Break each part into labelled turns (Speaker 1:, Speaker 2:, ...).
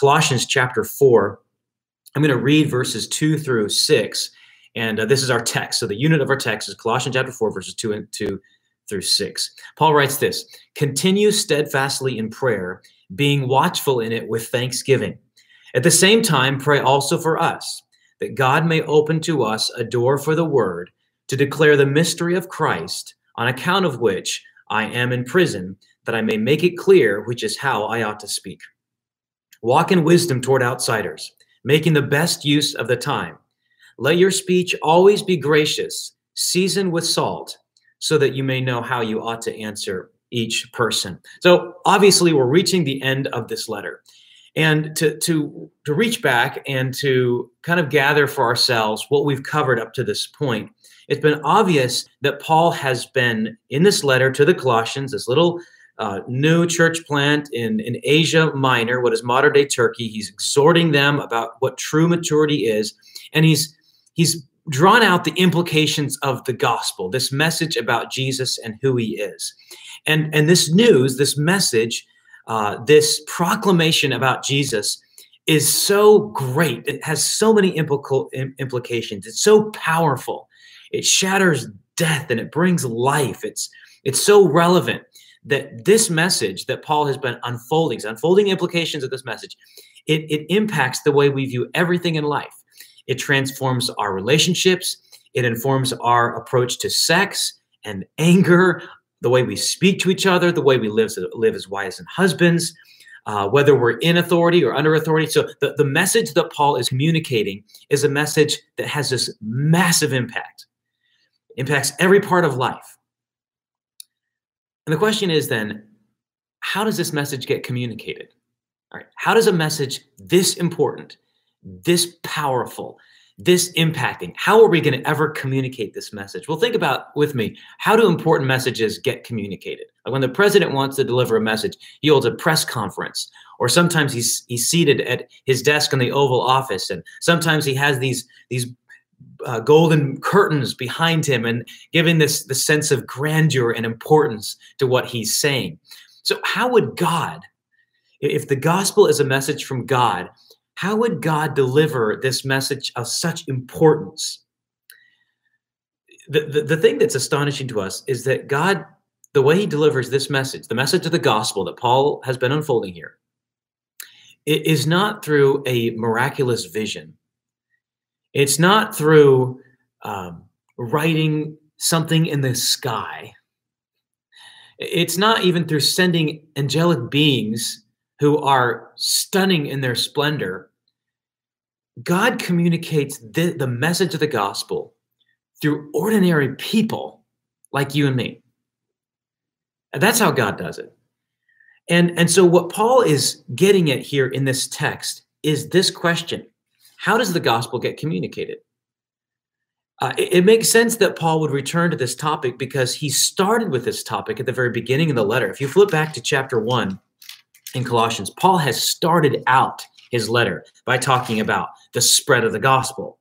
Speaker 1: Colossians chapter 4. I'm going to read verses 2 through 6. And uh, this is our text. So the unit of our text is Colossians chapter 4, verses 2 and 2 through 6. Paul writes this Continue steadfastly in prayer, being watchful in it with thanksgiving. At the same time, pray also for us, that God may open to us a door for the word to declare the mystery of Christ, on account of which I am in prison, that I may make it clear which is how I ought to speak. Walk in wisdom toward outsiders, making the best use of the time. Let your speech always be gracious, seasoned with salt, so that you may know how you ought to answer each person. So obviously, we're reaching the end of this letter. And to, to, to reach back and to kind of gather for ourselves what we've covered up to this point, it's been obvious that Paul has been in this letter to the Colossians, this little uh, new church plant in, in Asia Minor, what is modern day Turkey. He's exhorting them about what true maturity is, and he's he's drawn out the implications of the gospel, this message about Jesus and who he is. And, and this news, this message, uh, this proclamation about Jesus is so great. It has so many implica- implications. It's so powerful. It shatters death and it brings life. It's, it's so relevant that this message that Paul has been unfolding, unfolding the implications of this message, it, it impacts the way we view everything in life. It transforms our relationships. It informs our approach to sex and anger, the way we speak to each other, the way we live, live as wives and husbands, uh, whether we're in authority or under authority. So the, the message that Paul is communicating is a message that has this massive impact, impacts every part of life. And the question is then, how does this message get communicated? All right, how does a message this important, this powerful, this impacting, how are we going to ever communicate this message? Well, think about with me how do important messages get communicated? Like when the president wants to deliver a message, he holds a press conference, or sometimes he's he's seated at his desk in the Oval Office, and sometimes he has these these uh, golden curtains behind him and giving this the sense of grandeur and importance to what he's saying. So, how would God, if the gospel is a message from God, how would God deliver this message of such importance? The, the, the thing that's astonishing to us is that God, the way he delivers this message, the message of the gospel that Paul has been unfolding here, it is not through a miraculous vision. It's not through um, writing something in the sky. It's not even through sending angelic beings who are stunning in their splendor God communicates the, the message of the gospel through ordinary people like you and me. And that's how God does it. And, and so, what Paul is getting at here in this text is this question How does the gospel get communicated? Uh, it, it, makes sense that Paul would return to this topic because he started with this topic at the very beginning of the letter. If you flip back to chapter one in Colossians, Paul has started out his letter by talking about the spread of the gospel.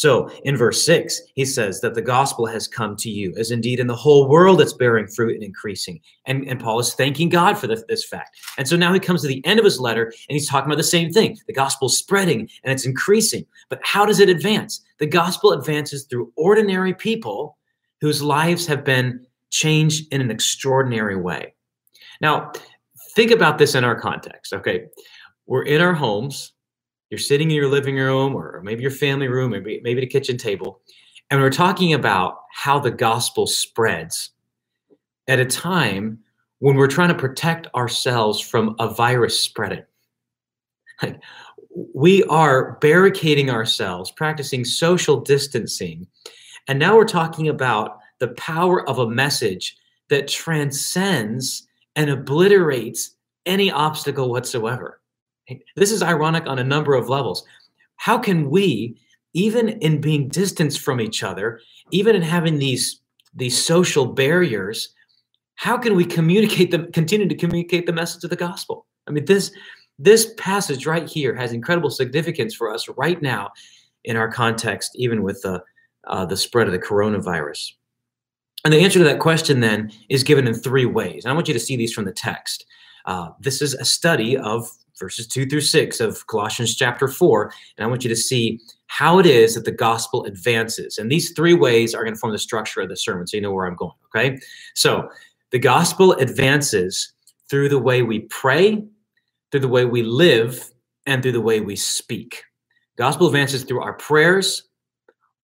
Speaker 1: So in verse 6, he says that the gospel has come to you, as indeed in the whole world it's bearing fruit and increasing. And, and Paul is thanking God for this, this fact. And so now he comes to the end of his letter and he's talking about the same thing. The gospel's spreading and it's increasing. But how does it advance? The gospel advances through ordinary people whose lives have been changed in an extraordinary way. Now, think about this in our context, okay? we're in our homes. You're sitting in your living room or maybe your family room, maybe maybe the kitchen table, and we're talking about how the gospel spreads at a time when we're trying to protect ourselves from a virus spreading. Like we are barricading ourselves, practicing social distancing, and now we're talking about the power of a message that transcends and obliterates any obstacle whatsoever. This is ironic on a number of levels. How can we, even in being distanced from each other, even in having these these social barriers, how can we communicate them, continue to communicate the message of the gospel? I mean, this this passage right here has incredible significance for us right now in our context, even with the uh, the spread of the coronavirus. And the answer to that question then is given in three ways. And I want you to see these from the text. Uh, this is a study of verses 2 through 6 of Colossians chapter 4. And I want you to see how it is that the gospel advances. And these three ways are going to form the structure of the sermon, so you know where I'm going. Okay. So the gospel advances through the way we pray, through the way we live, and through the way we speak. Gospel advances through our prayers,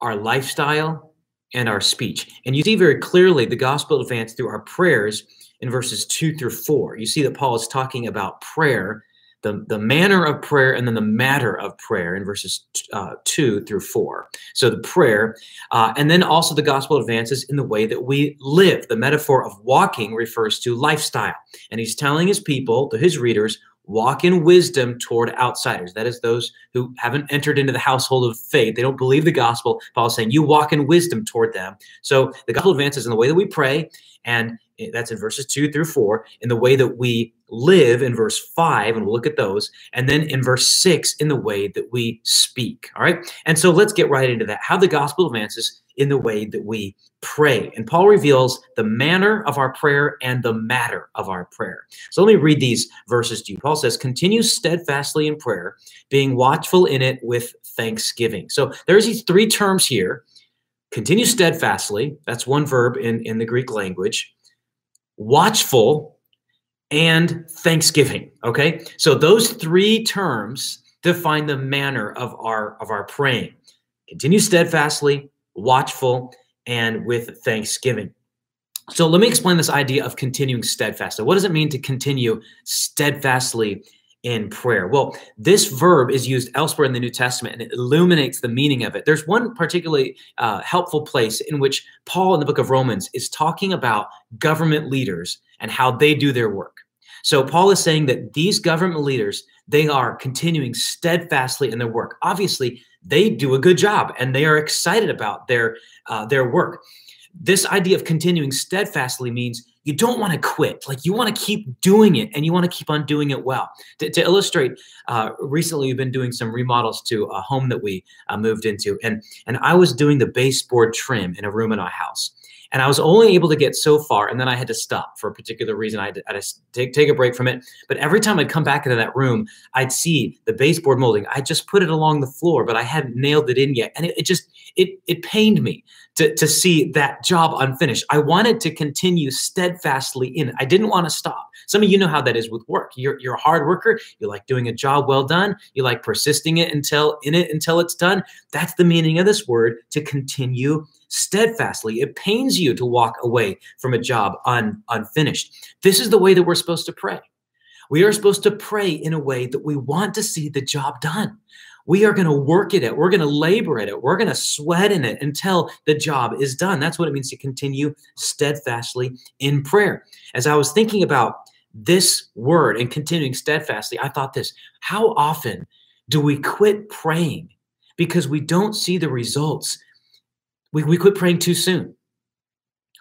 Speaker 1: our lifestyle, and our speech. And you see very clearly the gospel advanced through our prayers in verses two through four. You see that Paul is talking about prayer, the, the manner of prayer, and then the matter of prayer in verses uh, two through four. So the prayer, uh, and then also the gospel advances in the way that we live. The metaphor of walking refers to lifestyle. And he's telling his people, to his readers, walk in wisdom toward outsiders. That is those who haven't entered into the household of faith. They don't believe the gospel. Paul is saying, you walk in wisdom toward them. So the gospel advances in the way that we pray, and that's in verses two through four, in the way that we live in verse five, and we'll look at those, and then in verse six, in the way that we speak. All right. And so let's get right into that. How the gospel advances in the way that we pray. And Paul reveals the manner of our prayer and the matter of our prayer. So let me read these verses to you. Paul says, Continue steadfastly in prayer, being watchful in it with thanksgiving. So there's these three terms here. Continue steadfastly, that's one verb in, in the Greek language. Watchful and thanksgiving. Okay. So those three terms define the manner of our of our praying. Continue steadfastly, watchful, and with thanksgiving. So let me explain this idea of continuing steadfastly. What does it mean to continue steadfastly in prayer? Well, this verb is used elsewhere in the New Testament and it illuminates the meaning of it. There's one particularly uh, helpful place in which Paul in the book of Romans is talking about government leaders and how they do their work. So Paul is saying that these government leaders, they are continuing steadfastly in their work. Obviously, they do a good job and they are excited about their uh, their work. This idea of continuing steadfastly means you don't want to quit. Like you want to keep doing it and you want to keep on doing it well. To, to illustrate, uh, recently we've been doing some remodels to a home that we uh, moved into, and and I was doing the baseboard trim in a room in our house. And I was only able to get so far, and then I had to stop for a particular reason. I had to, I had to take, take a break from it. But every time I'd come back into that room, I'd see the baseboard molding. I just put it along the floor, but I hadn't nailed it in yet, and it, it just it it pained me to to see that job unfinished. I wanted to continue steadfastly in it. I didn't want to stop. Some of you know how that is with work. You're you're a hard worker. You like doing a job well done. You like persisting it until in it until it's done. That's the meaning of this word to continue steadfastly. It pains you to walk away from a job un, unfinished. This is the way that we're supposed to pray. We are supposed to pray in a way that we want to see the job done. We are going to work at it. We're going to labor at it. We're going to sweat in it until the job is done. That's what it means to continue steadfastly in prayer. As I was thinking about this word and continuing steadfastly, I thought this how often do we quit praying because we don't see the results we, we quit praying too soon.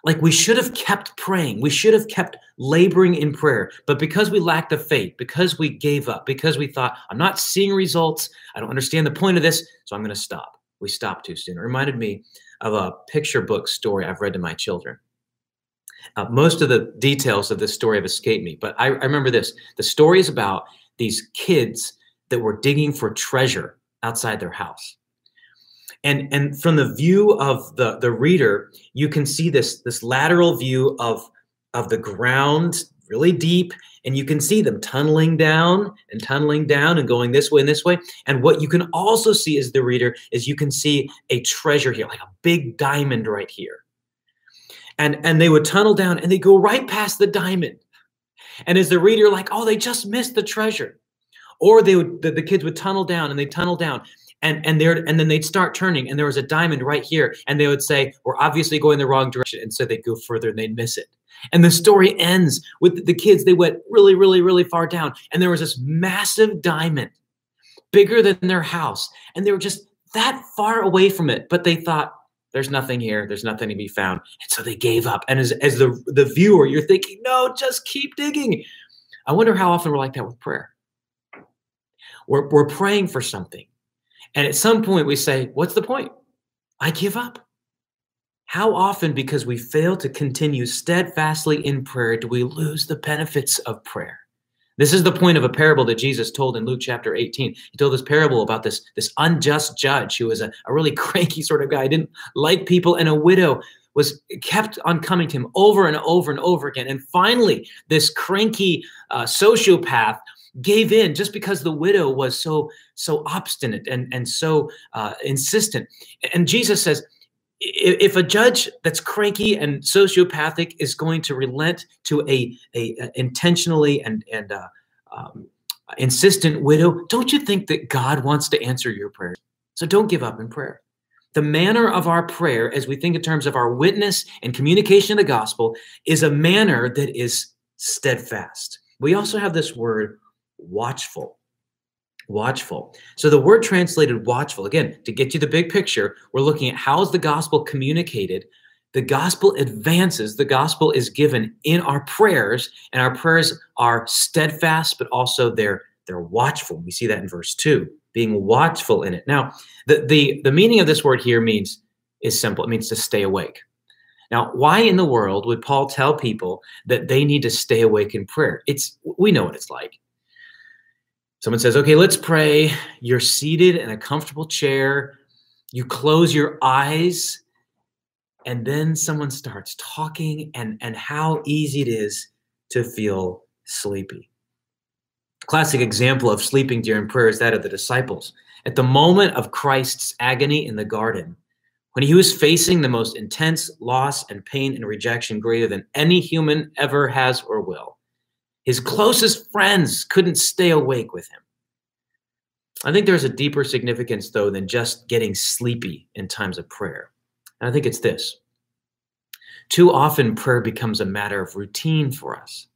Speaker 1: Like we should have kept praying. We should have kept laboring in prayer. But because we lacked the faith, because we gave up, because we thought, I'm not seeing results, I don't understand the point of this, so I'm going to stop. We stopped too soon. It reminded me of a picture book story I've read to my children. Uh, most of the details of this story have escaped me, but I, I remember this. The story is about these kids that were digging for treasure outside their house and and from the view of the the reader you can see this this lateral view of of the ground really deep and you can see them tunneling down and tunneling down and going this way and this way. And what you can also see as the reader is you can see a treasure here like a big diamond right here. And and they would tunnel down and they go right past the diamond. And as the reader like oh they just missed the treasure. Or they would the, the kids would tunnel down and they tunnel down and and there and then they'd start turning and there was a diamond right here and they would say we're obviously going the wrong direction and so they'd go further and they'd miss it. And the story ends with the kids they went really really really far down and there was this massive diamond bigger than their house and they were just that far away from it but they thought there's nothing here there's nothing to be found and so they gave up and as, as the the viewer you're thinking no just keep digging. I wonder how often we're like that with prayer. We're, we're praying for something and at some point, we say, What's the point? I give up. How often, because we fail to continue steadfastly in prayer, do we lose the benefits of prayer? This is the point of a parable that Jesus told in Luke chapter 18. He told this parable about this, this unjust judge who was a, a really cranky sort of guy, didn't like people, and a widow was kept on coming to him over and over and over again. And finally, this cranky uh, sociopath gave in just because the widow was so so obstinate and and so uh, insistent. And Jesus says, if a judge that's cranky and sociopathic is going to relent to a, a, a intentionally and and uh, um, insistent widow, don't you think that God wants to answer your prayers? So don't give up in prayer. The manner of our prayer, as we think in terms of our witness and communication of the gospel, is a manner that is steadfast. We also have this word watchful watchful. So the word translated watchful, again, to get you the big picture, we're looking at how is the gospel communicated. The gospel advances, the gospel is given in our prayers, and our prayers are steadfast, but also they're they're watchful. We see that in verse 2, being watchful in it. Now, the the, the meaning of this word here means is simple. It means to stay awake. Now, why in the world would Paul tell people that they need to stay awake in prayer? It's we know what it's like Someone says, okay, let's pray. You're seated in a comfortable chair. You close your eyes. And then someone starts talking, and, and how easy it is to feel sleepy. Classic example of sleeping during prayer is that of the disciples. At the moment of Christ's agony in the garden, when he was facing the most intense loss and pain and rejection greater than any human ever has or will, his closest friends couldn't stay awake with him. I think there's a deeper significance, though, than just getting sleepy in times of prayer. And I think it's this too often, prayer becomes a matter of routine for us.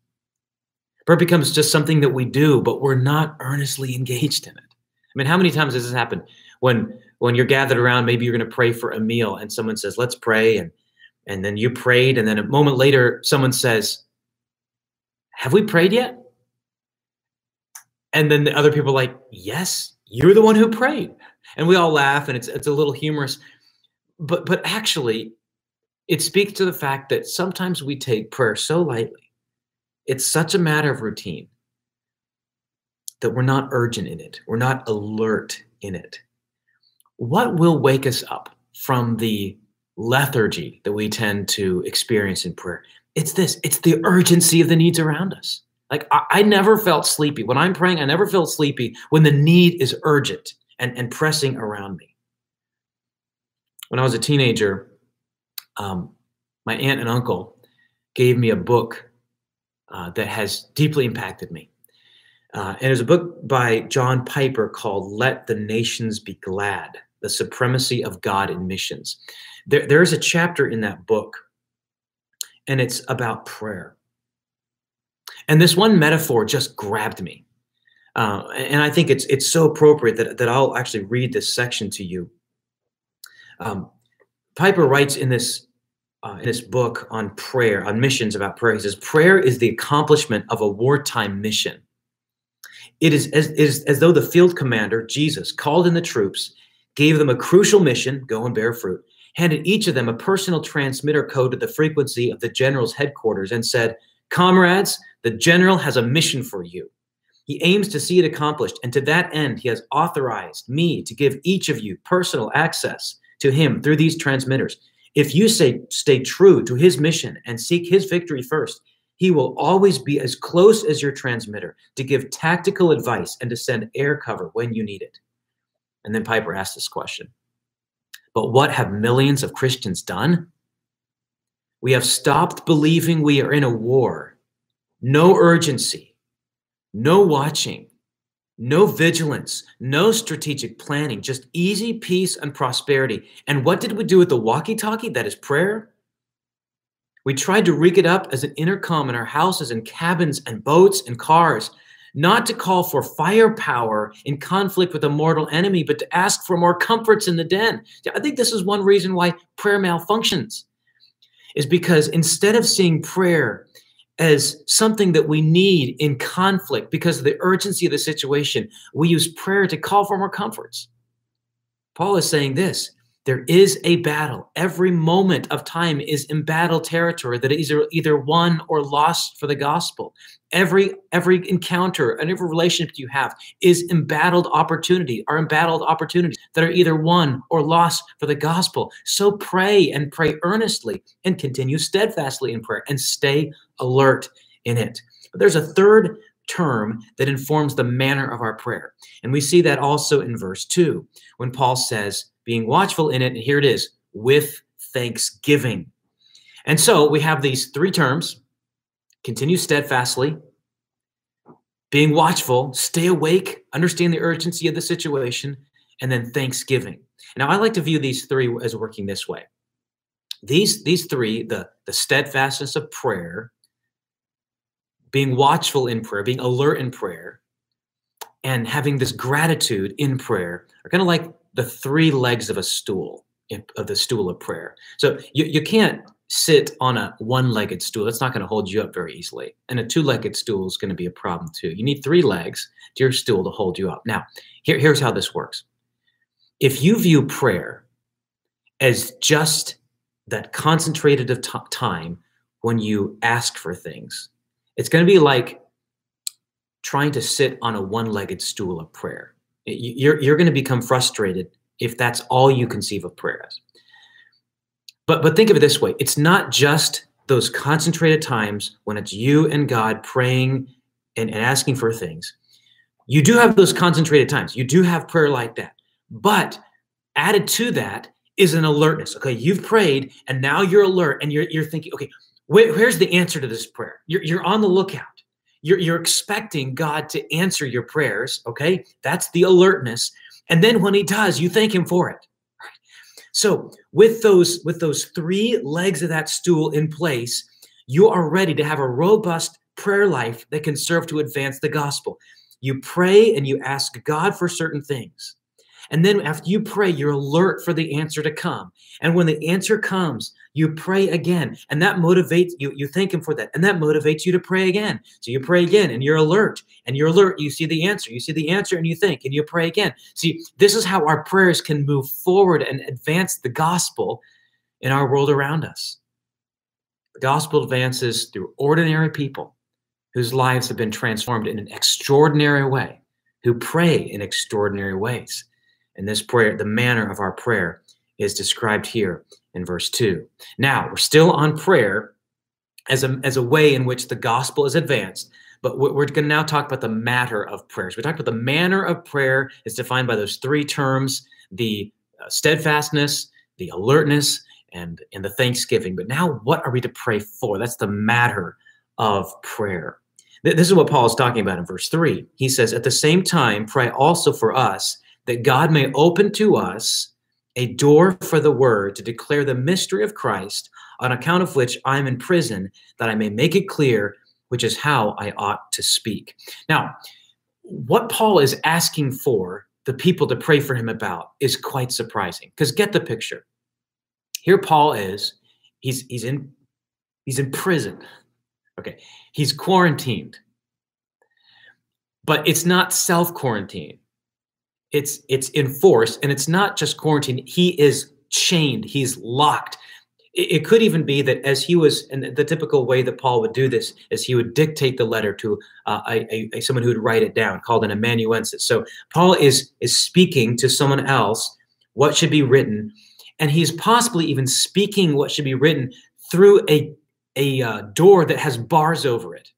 Speaker 1: Prayer becomes just something that we do, but we're not earnestly engaged in it. I mean, how many times has this happened when when you're gathered around, maybe you're going to pray for a meal and someone says, let's pray. And, and then you prayed. And then a moment later, someone says, have we prayed yet? And then the other people are like, yes, you're the one who prayed. And we all laugh and it's, it's a little humorous. But, but actually, it speaks to the fact that sometimes we take prayer so lightly. It's such a matter of routine that we're not urgent in it. We're not alert in it. What will wake us up from the lethargy that we tend to experience in prayer? It's this it's the urgency of the needs around us. Like I, I, never felt sleepy. When I'm praying, I never feel sleepy when the need is urgent and, and pressing around me. When I was a teenager, um, my aunt and uncle gave me a book uh, that has deeply impacted me. Uh, and it was a book by John Piper called Let the Nations Be Glad The Supremacy of God in Missions. There, there's a chapter in that book and it's about prayer. And this one metaphor just grabbed me. Uh, and I think it's it's so appropriate that, that I'll actually read this section to you. Um, Piper writes in this uh, in this book on prayer, on missions about prayer. He says, "Prayer is the accomplishment of a wartime mission. It is as, is as though the field commander, Jesus, called in the troops, gave them a crucial mission: go and bear fruit, handed each of them a personal transmitter code to the frequency of the general's headquarters, and said, Comrades, the general has a mission for you. He aims to see it accomplished, and to that end, he has authorized me to give each of you personal access to him through these transmitters. If you say, stay true to his mission and seek his victory first, he will always be as close as your transmitter to give tactical advice and to send air cover when you need it. And then Piper asked this question but what have millions of Christians done? We have stopped believing we are in a war. No urgency, no watching, no vigilance, no strategic planning, just easy peace and prosperity. And what did we do with the walkie talkie? That is prayer. We tried to rig it up as an intercom in our houses and cabins and boats and cars not to call for firepower in conflict with a mortal enemy, but to ask for more comforts in the den. I think this is one reason why prayer malfunctions, is because instead of seeing prayer as something that we need in conflict because of the urgency of the situation, we use prayer to call for more comforts. Paul is saying this there is a battle. Every moment of time is embattled territory that is either, either won or lost for the gospel. Every every encounter and every relationship you have is embattled opportunity, are embattled opportunities that are either won or lost for the gospel. So pray and pray earnestly and continue steadfastly in prayer and stay alert in it. But there's a third term that informs the manner of our prayer. And we see that also in verse 2 when Paul says, being watchful in it. And here it is with thanksgiving. And so we have these three terms continue steadfastly, being watchful, stay awake, understand the urgency of the situation, and then thanksgiving. Now, I like to view these three as working this way. These, these three, the, the steadfastness of prayer, being watchful in prayer, being alert in prayer, and having this gratitude in prayer are kind of like the three legs of a stool of the stool of prayer. So you, you can't sit on a one-legged stool. That's not going to hold you up very easily. And a two-legged stool is going to be a problem too. You need three legs to your stool to hold you up. Now, here, here's how this works. If you view prayer as just that concentrated of t- time when you ask for things, it's going to be like trying to sit on a one-legged stool of prayer you're, you're going to become frustrated if that's all you conceive of prayer as. But, but think of it this way it's not just those concentrated times when it's you and God praying and, and asking for things. You do have those concentrated times. You do have prayer like that. But added to that is an alertness. Okay, you've prayed and now you're alert and you're, you're thinking, okay, where, where's the answer to this prayer? You're, you're on the lookout. You're, you're expecting God to answer your prayers. Okay. That's the alertness. And then when he does, you thank him for it. So with those, with those three legs of that stool in place, you are ready to have a robust prayer life that can serve to advance the gospel. You pray and you ask God for certain things. And then after you pray, you're alert for the answer to come. And when the answer comes, you pray again. And that motivates you. You thank him for that. And that motivates you to pray again. So you pray again and you're alert. And you're alert. You see the answer. You see the answer and you think and you pray again. See, this is how our prayers can move forward and advance the gospel in our world around us. The gospel advances through ordinary people whose lives have been transformed in an extraordinary way, who pray in extraordinary ways. And this prayer, the manner of our prayer, is described here in verse 2. Now, we're still on prayer as a, as a way in which the gospel is advanced, but we're going to now talk about the matter of prayers. We talked about the manner of prayer is defined by those three terms the uh, steadfastness, the alertness, and, and the thanksgiving. But now, what are we to pray for? That's the matter of prayer. This is what Paul is talking about in verse 3. He says, At the same time, pray also for us that God may open to us a door for the word to declare the mystery of Christ, on account of which I'm in prison, that I may make it clear, which is how I ought to speak. Now, what Paul is asking for the people to pray for him about is quite surprising. Because get the picture. Here Paul is, he's he's in he's in prison. Okay, he's quarantined. But it's not self-quarantine it's it's enforced and it's not just quarantine he is chained. He's locked. It, it, could even be that as he was and the typical way that paul would do this is he would dictate the letter to uh, a, a, someone who would write it down called an amanuensis. So paul is is speaking to someone else what should be written and he's possibly even speaking what should be written through a a uh, door that has bars over it.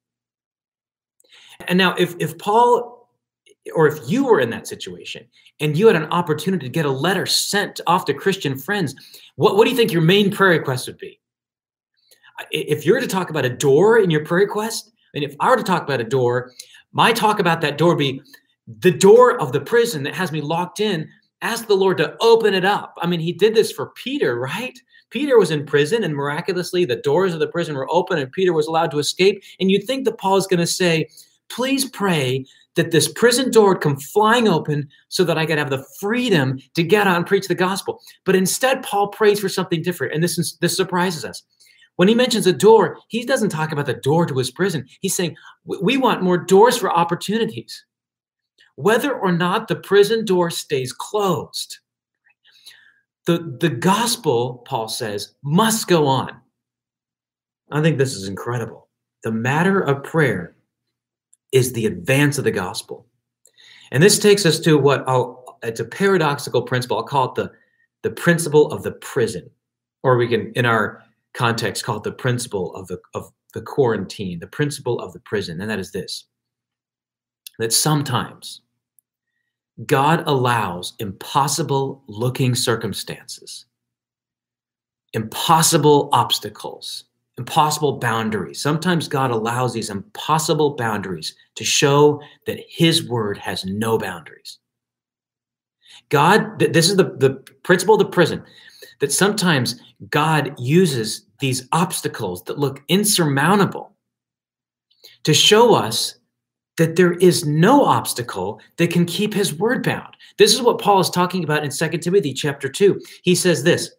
Speaker 1: And now if if paul or if you were in that situation and you had an opportunity to get a letter sent off to Christian friends, what, what do you think your main prayer request would be? If you're to talk about a door in your prayer request, and if I were to talk about a door, my talk about that door would be the door of the prison that has me locked in. Ask the Lord to open it up. I mean, he did this for Peter, right? Peter was in prison, and miraculously, the doors of the prison were open, and Peter was allowed to escape. And you'd think that Paul is going to say, Please pray that this prison door would come flying open so that I could have the freedom to get out and preach the gospel. But instead, Paul prays for something different. And this, is, this surprises us. When he mentions a door, he doesn't talk about the door to his prison. He's saying, we want more doors for opportunities. Whether or not the prison door stays closed, the, the gospel, Paul says, must go on. I think this is incredible. The matter of prayer is the advance of the gospel. And this takes us to what I'll, it's a paradoxical principle. I'll call it the, the principle of the prison, or we can, in our context, call it the principle of the, of the quarantine, the principle of the prison. And that is this that sometimes God allows impossible looking circumstances, impossible obstacles, impossible boundaries. Sometimes God allows these impossible boundaries to show that His word has no boundaries. God, this is the, the principle of the prison, that sometimes God uses these obstacles that look insurmountable to show us that there is no obstacle that can keep his word bound. This is what Paul is talking about in 2 Timothy chapter 2. He says this.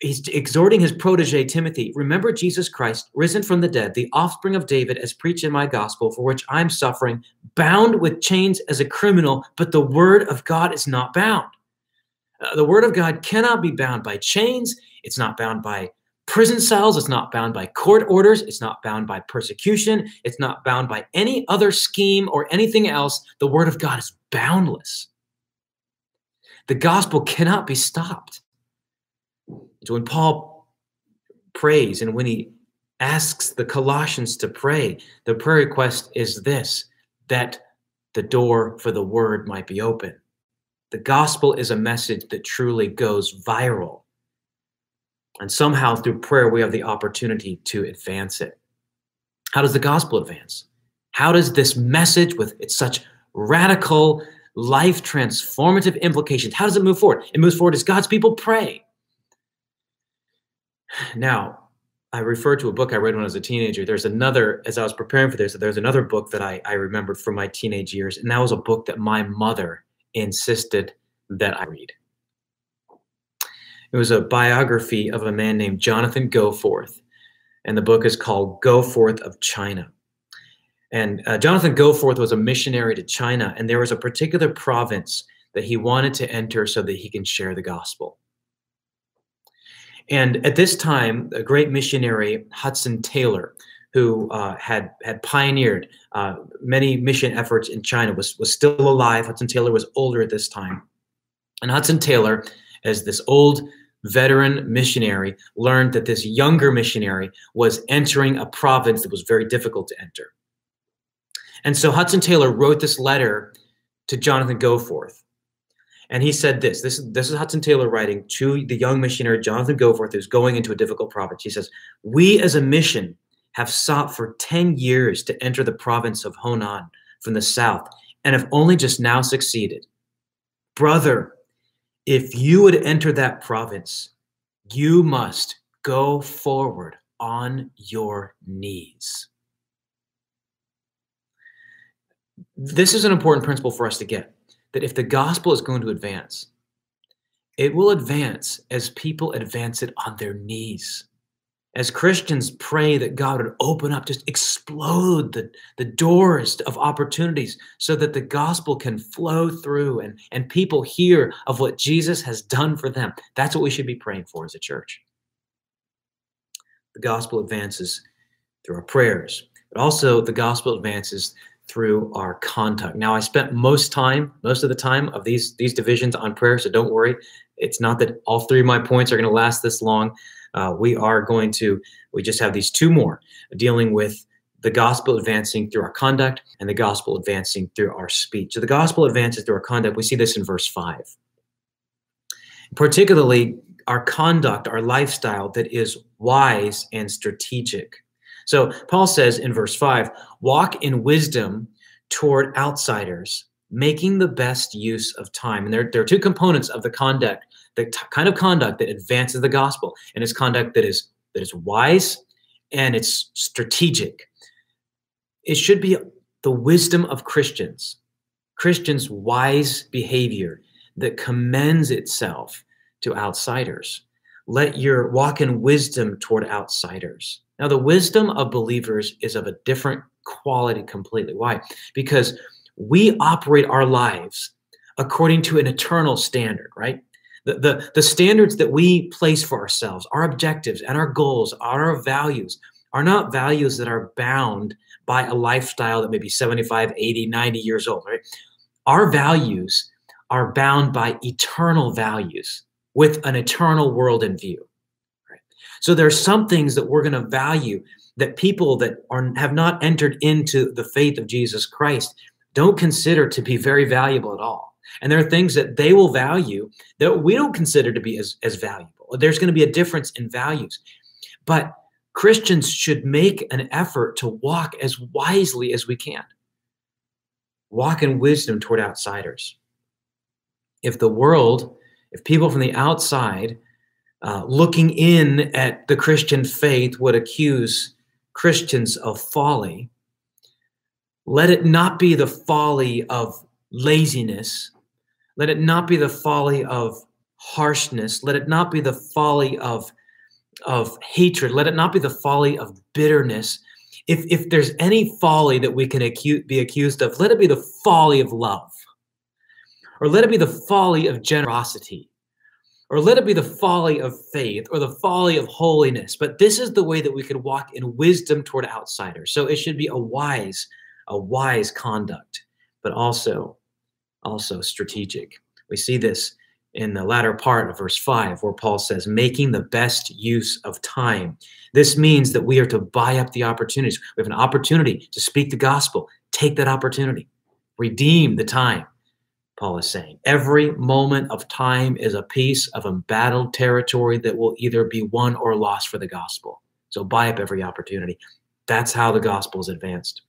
Speaker 1: He's exhorting his protege Timothy, remember Jesus Christ, risen from the dead, the offspring of David, as preached in my gospel, for which I'm suffering, bound with chains as a criminal, but the word of God is not bound. Uh, the word of God cannot be bound by chains. It's not bound by prison cells. It's not bound by court orders. It's not bound by persecution. It's not bound by any other scheme or anything else. The word of God is boundless. The gospel cannot be stopped. So when Paul prays and when he asks the Colossians to pray, the prayer request is this that the door for the word might be open. The gospel is a message that truly goes viral. And somehow through prayer, we have the opportunity to advance it. How does the gospel advance? How does this message with its such radical, life transformative implications, how does it move forward? It moves forward as God's people pray. Now, I refer to a book I read when I was a teenager. There's another, as I was preparing for this, there's another book that I, I remembered from my teenage years, and that was a book that my mother insisted that I read. It was a biography of a man named Jonathan Goforth, and the book is called Goforth of China. And uh, Jonathan Goforth was a missionary to China, and there was a particular province that he wanted to enter so that he can share the gospel. And at this time, a great missionary, Hudson Taylor, who uh, had had pioneered uh, many mission efforts in China, was was still alive. Hudson Taylor was older at this time, and Hudson Taylor, as this old veteran missionary learned that this younger missionary was entering a province that was very difficult to enter. And so Hudson Taylor wrote this letter to Jonathan Goforth. And he said this, this, this is Hudson Taylor writing to the young missionary Jonathan Goforth who's going into a difficult province. He says, we as a mission have sought for 10 years to enter the province of Honan from the south and have only just now succeeded. Brother, if you would enter that province, you must go forward on your knees. This is an important principle for us to get that if the gospel is going to advance, it will advance as people advance it on their knees as Christians pray that God would open up, just explode the, the doors of opportunities so that the gospel can flow through and, and people hear of what Jesus has done for them. That's what we should be praying for as a church. The gospel advances through our prayers, but also the gospel advances through our conduct. Now, I spent most time, most of the time of these these divisions on prayer, so don't worry. It's not that all three of my points are going to last this long. Uh, we are going to, we just have these two more dealing with the gospel advancing through our conduct and the gospel advancing through our speech. So the gospel advances through our conduct. We see this in verse 5. Particularly, our conduct, our lifestyle that is wise and strategic. So Paul says in verse 5 walk in wisdom toward outsiders, making the best use of time. And there, there are two components of the conduct the t- kind of conduct that advances the gospel and it's conduct that is that is wise and it's strategic. It should be the wisdom of christians christians wise behavior that commends itself to outsiders. Let your walk in wisdom toward outsiders now the wisdom of believers is of a different quality completely why because we operate our lives according to an eternal standard right The, the, the standards that we place for ourselves, our objectives and our goals, our values, are not values that are bound by a lifestyle that may be 75, 80, 90 years old, right? Our values are bound by eternal values with an eternal world in view. Right? there are some things that we're going to value that people that are have not entered into the faith of Jesus Christ don't consider to be very valuable at all. And there are things that they will value that we don't consider to be as, as valuable. There's going to be a difference in values. But Christians should make an effort to walk as wisely as we can. Walk in wisdom toward outsiders. If the world, if people from the outside uh, looking in at the Christian faith would accuse Christians of folly, let it not be the folly of laziness. Let it not be the folly of harshness. Let it not be the folly of of hatred. Let it not be the folly of bitterness. If, if there's any folly that we can acu- be accused of, let it be the folly of love, or let it be the folly of generosity, or let it be the folly of faith, or the folly of holiness. But this is the way that we could walk in wisdom toward outsiders. So it should be a wise, a wise conduct, but also, also strategic. We see this in the latter part of verse 5, where Paul says, making the best use of time. This means that we are to buy up the opportunities. We have an opportunity to speak the gospel. Take that opportunity, redeem the time. Paul is saying every moment of time is a piece of embattled territory that will either be won or lost for the gospel. So buy up every opportunity. That's how the gospel is advanced.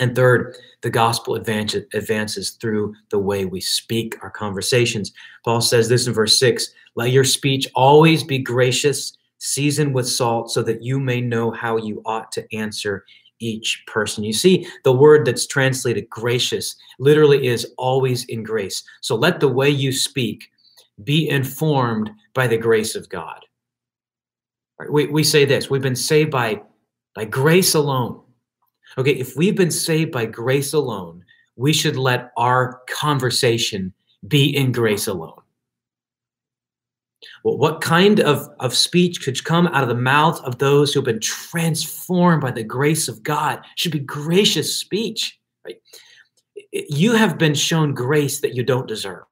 Speaker 1: And third, the gospel advances through the way we speak our conversations. Paul says this in verse 6 Let your speech always be gracious, seasoned with salt, so that you may know how you ought to answer each person. You see, the word that's translated gracious literally is always in grace. So let the way you speak be informed by the grace of God. We, we say this we've been saved by, by grace alone Okay, if we've been saved by grace alone, we should let our conversation be in grace alone. What kind of, of speech could come out of the mouth of those who have been transformed by the grace of God? should be gracious speech. Right? You have been shown grace that you don't deserve.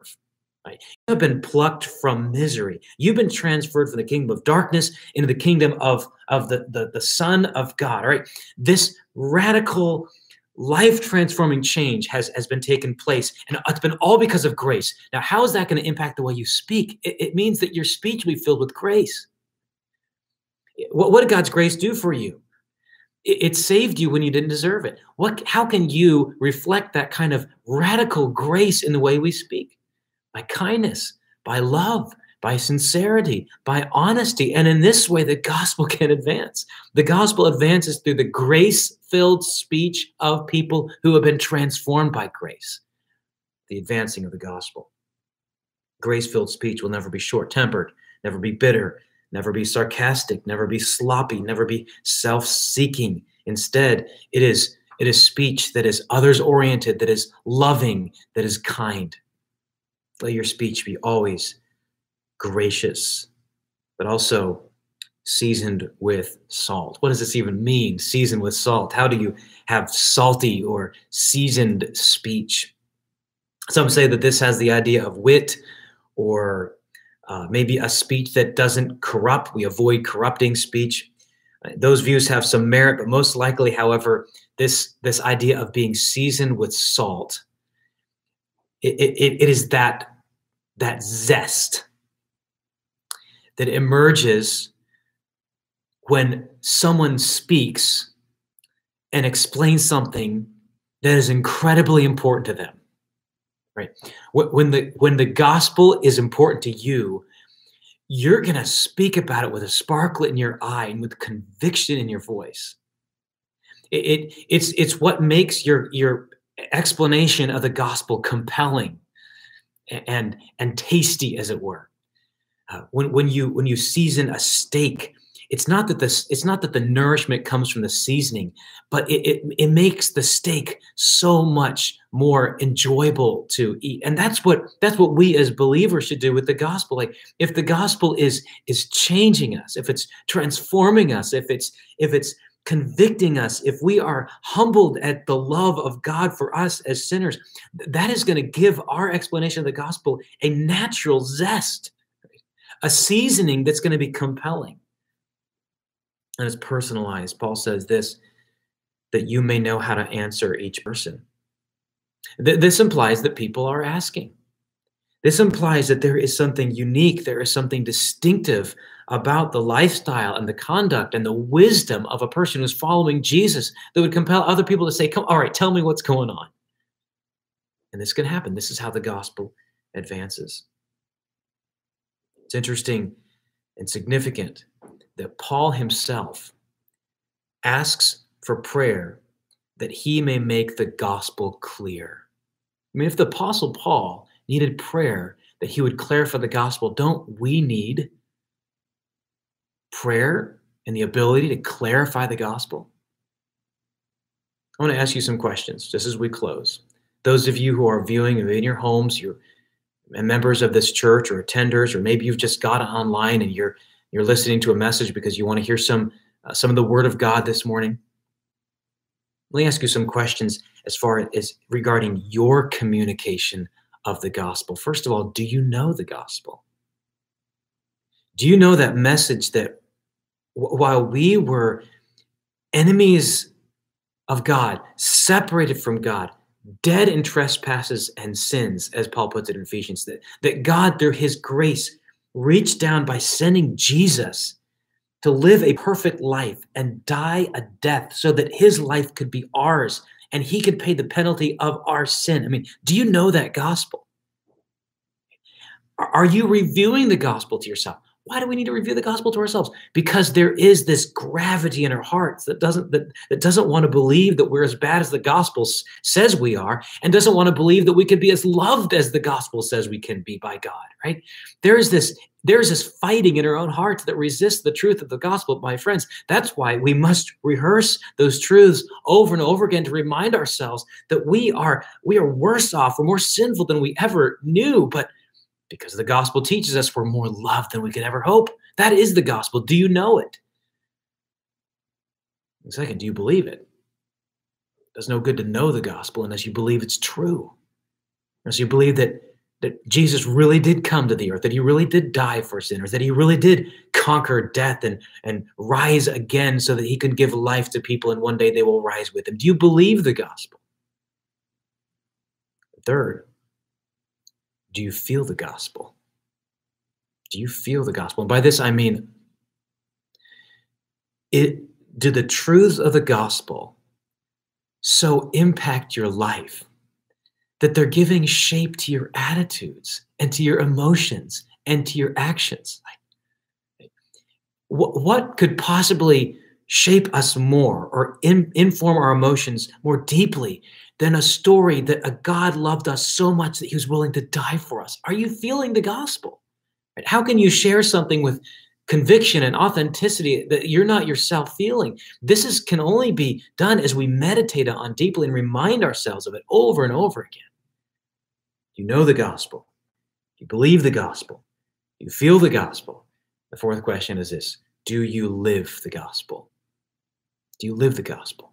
Speaker 1: Right? You have been plucked from misery. You've been transferred from the kingdom of darkness into the kingdom of, of the, the, the Son of God. All right. This radical life transforming change has, has been taken place and it's been all because of grace. Now how is that going to impact the way you speak? It, it, means that your speech will be filled with grace. What, what did god's grace do for you? It, it saved you when you didn't deserve it. What how can you reflect that kind of radical grace in the way we speak? By kindness by love by sincerity, by honesty. And in this way, the gospel can advance. The gospel advances through the grace filled speech of people who have been transformed by grace, the advancing of the gospel. Grace filled speech will never be short tempered, never be bitter, never be sarcastic, never be sloppy, never be self seeking. Instead, it is, it is speech that is others oriented, that is loving, that is kind. Let your speech be always gracious, but also seasoned with salt. What does this even mean, seasoned with salt? How do you have salty or seasoned speech? Some say that this has the idea of wit or uh, maybe a speech that doesn't corrupt. We avoid corrupting speech. Those views have some merit, but most likely, however, this, this idea of being seasoned with salt, it, it, it is that, that zest that emerges when someone speaks and explains something that is incredibly important to them right? When the when the gospel is important to you you're going to speak about it with a sparkle in your eye and with conviction in your voice. It, it it's it's what makes your your explanation of the gospel compelling and and tasty as it were. Uh, when, when you when you season a steak it's not that this it's not that the nourishment comes from the seasoning but it, it, it makes the steak so much more enjoyable to eat. And that's what that's what we as believers should do with the gospel. Like if the gospel is is changing us if it's transforming us if it's if it's convicting us, if we are humbled at the love of God for us as sinners, that is going to give our explanation of the gospel a natural zest, a seasoning that's going to be compelling. And it's personalized. Paul says this that you may know how to answer each person. Th- this implies that people are asking. This implies that there is something unique, there is something distinctive about the lifestyle and the conduct and the wisdom of a person who's following Jesus that would compel other people to say, Come, all right, tell me what's going on. And this can happen. This is how the gospel advances. It's interesting and significant that Paul himself asks for prayer that he may make the gospel clear. I mean, if the Apostle Paul needed prayer that he would clarify the gospel, don't we need prayer and the ability to clarify the gospel? I want to ask you some questions just as we close. Those of you who are viewing in your homes, you're members of this church or attenders, or maybe you've just got it online and you're you're listening to a message because you want to hear some uh, some of the Word of God this morning. Let me ask you some questions as far as regarding your communication of the gospel. First of all, do you know the gospel? Do you know that message that while we were enemies of God, separated from God, dead in trespasses and sins, as Paul puts it in Ephesians, that, that God, through his grace, reached down by sending Jesus to live a perfect life and die a death so that his life could be ours and he could pay the penalty of our sin. I mean, do you know that gospel? Are you reviewing the gospel to yourself? Why do we need to review the gospel to ourselves? Because there is this gravity in our hearts that doesn't that, that doesn't want to believe that we're as bad as the gospel s- says we are, and doesn't want to believe that we can be as loved as the gospel says we can be by God. Right? There is this there's this fighting in our own hearts that resists the truth of the gospel, my friends. That's why we must rehearse those truths over and over again to remind ourselves that we are we are worse off, we're more sinful than we ever knew, but because the gospel teaches us we're more loved than we could ever hope. That is the gospel. Do you know it? And second, do you believe it? It's no good to know the gospel unless you believe it's true. Unless you believe that that Jesus really did come to the earth, that he really did die for sinners, that he really did conquer death and, and rise again so that he can give life to people and one day they will rise with him. Do you believe the gospel? Third, do you feel the gospel? Do you feel the gospel? And by this I mean, it do the truths of the gospel so impact your life that they're giving shape to your attitudes and to your emotions and to your actions. What, what could possibly shape us more or in, inform our emotions more deeply than a story that a God loved us so much that he was willing to die for us. Are you feeling the gospel? How can you share something with conviction and authenticity that you're not yourself feeling? This is can only be done as we meditate on deeply and remind ourselves of it over and over again. You know the gospel. You believe the gospel. You feel the gospel. The fourth question is this Do you live the gospel? Do you live the gospel?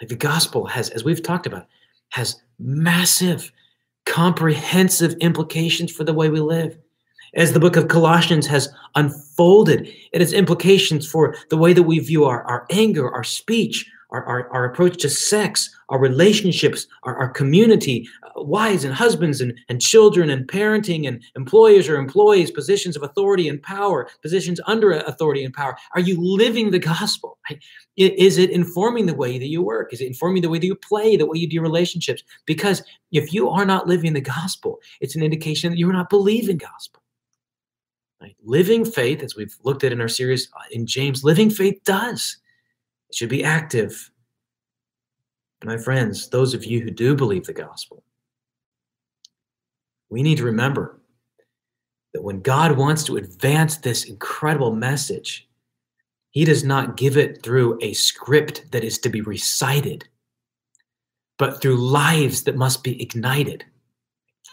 Speaker 1: Like the gospel has, as we've talked about, has massive, comprehensive implications for the way we live. As the book of Colossians has unfolded, it has implications for the way that we view our, our anger, our speech, our, our, our approach to sex, our relationships, our, our community, uh, wives and husbands and, and children and parenting and employers or employees, positions of authority and power, positions under authority and power. Are you living the gospel? Right? Is it informing the way that you work? Is it informing the way that you play, the way you do relationships? Because if you are not living the gospel, it's an indication that you're not believing gospel. Right? Living faith, as we've looked at in our series uh, in James, living faith does. It should be active. My friends, those of you who do believe the gospel, we need to remember that when God wants to advance this incredible message, He does not give it through a script that is to be recited, but through lives that must be ignited.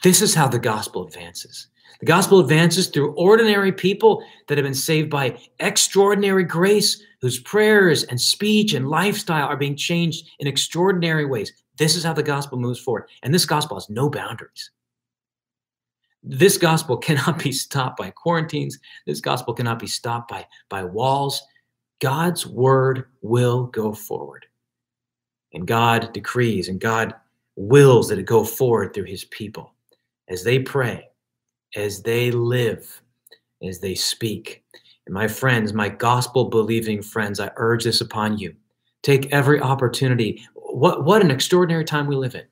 Speaker 1: This is how the gospel advances. The gospel advances through ordinary people that have been saved by extraordinary grace, whose prayers and speech and lifestyle are being changed in extraordinary ways. This is how the gospel moves forward. And this gospel has no boundaries. This gospel cannot be stopped by quarantines. This gospel cannot be stopped by, by walls. God's word will go forward. And God decrees and God wills that it go forward through his people as they pray, as they live, as they speak. And my friends, my gospel believing friends, I urge this upon you. Take every opportunity. What, what an extraordinary time we live in.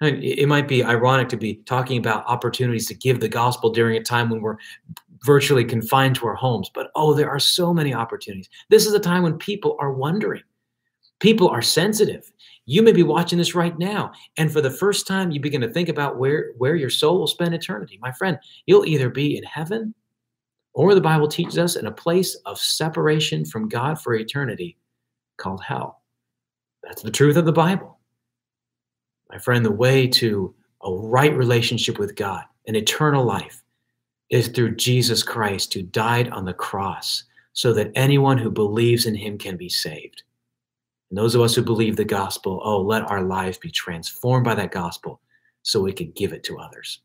Speaker 1: I mean, it might be ironic to be talking about opportunities to give the gospel during a time when we're virtually confined to our homes, but oh, there are so many opportunities. This is a time when people are wondering. People are sensitive. You may be watching this right now, and for the first time, you begin to think about where, where your soul will spend eternity. My friend, you'll either be in heaven, or the Bible teaches us in a place of separation from God for eternity called hell. That's the truth of the Bible. My friend, the way to a right relationship with God, an eternal life, is through Jesus Christ who died on the cross so that anyone who believes in him can be saved. And those of us who believe the gospel, oh, let our lives be transformed by that gospel so we can give it to others.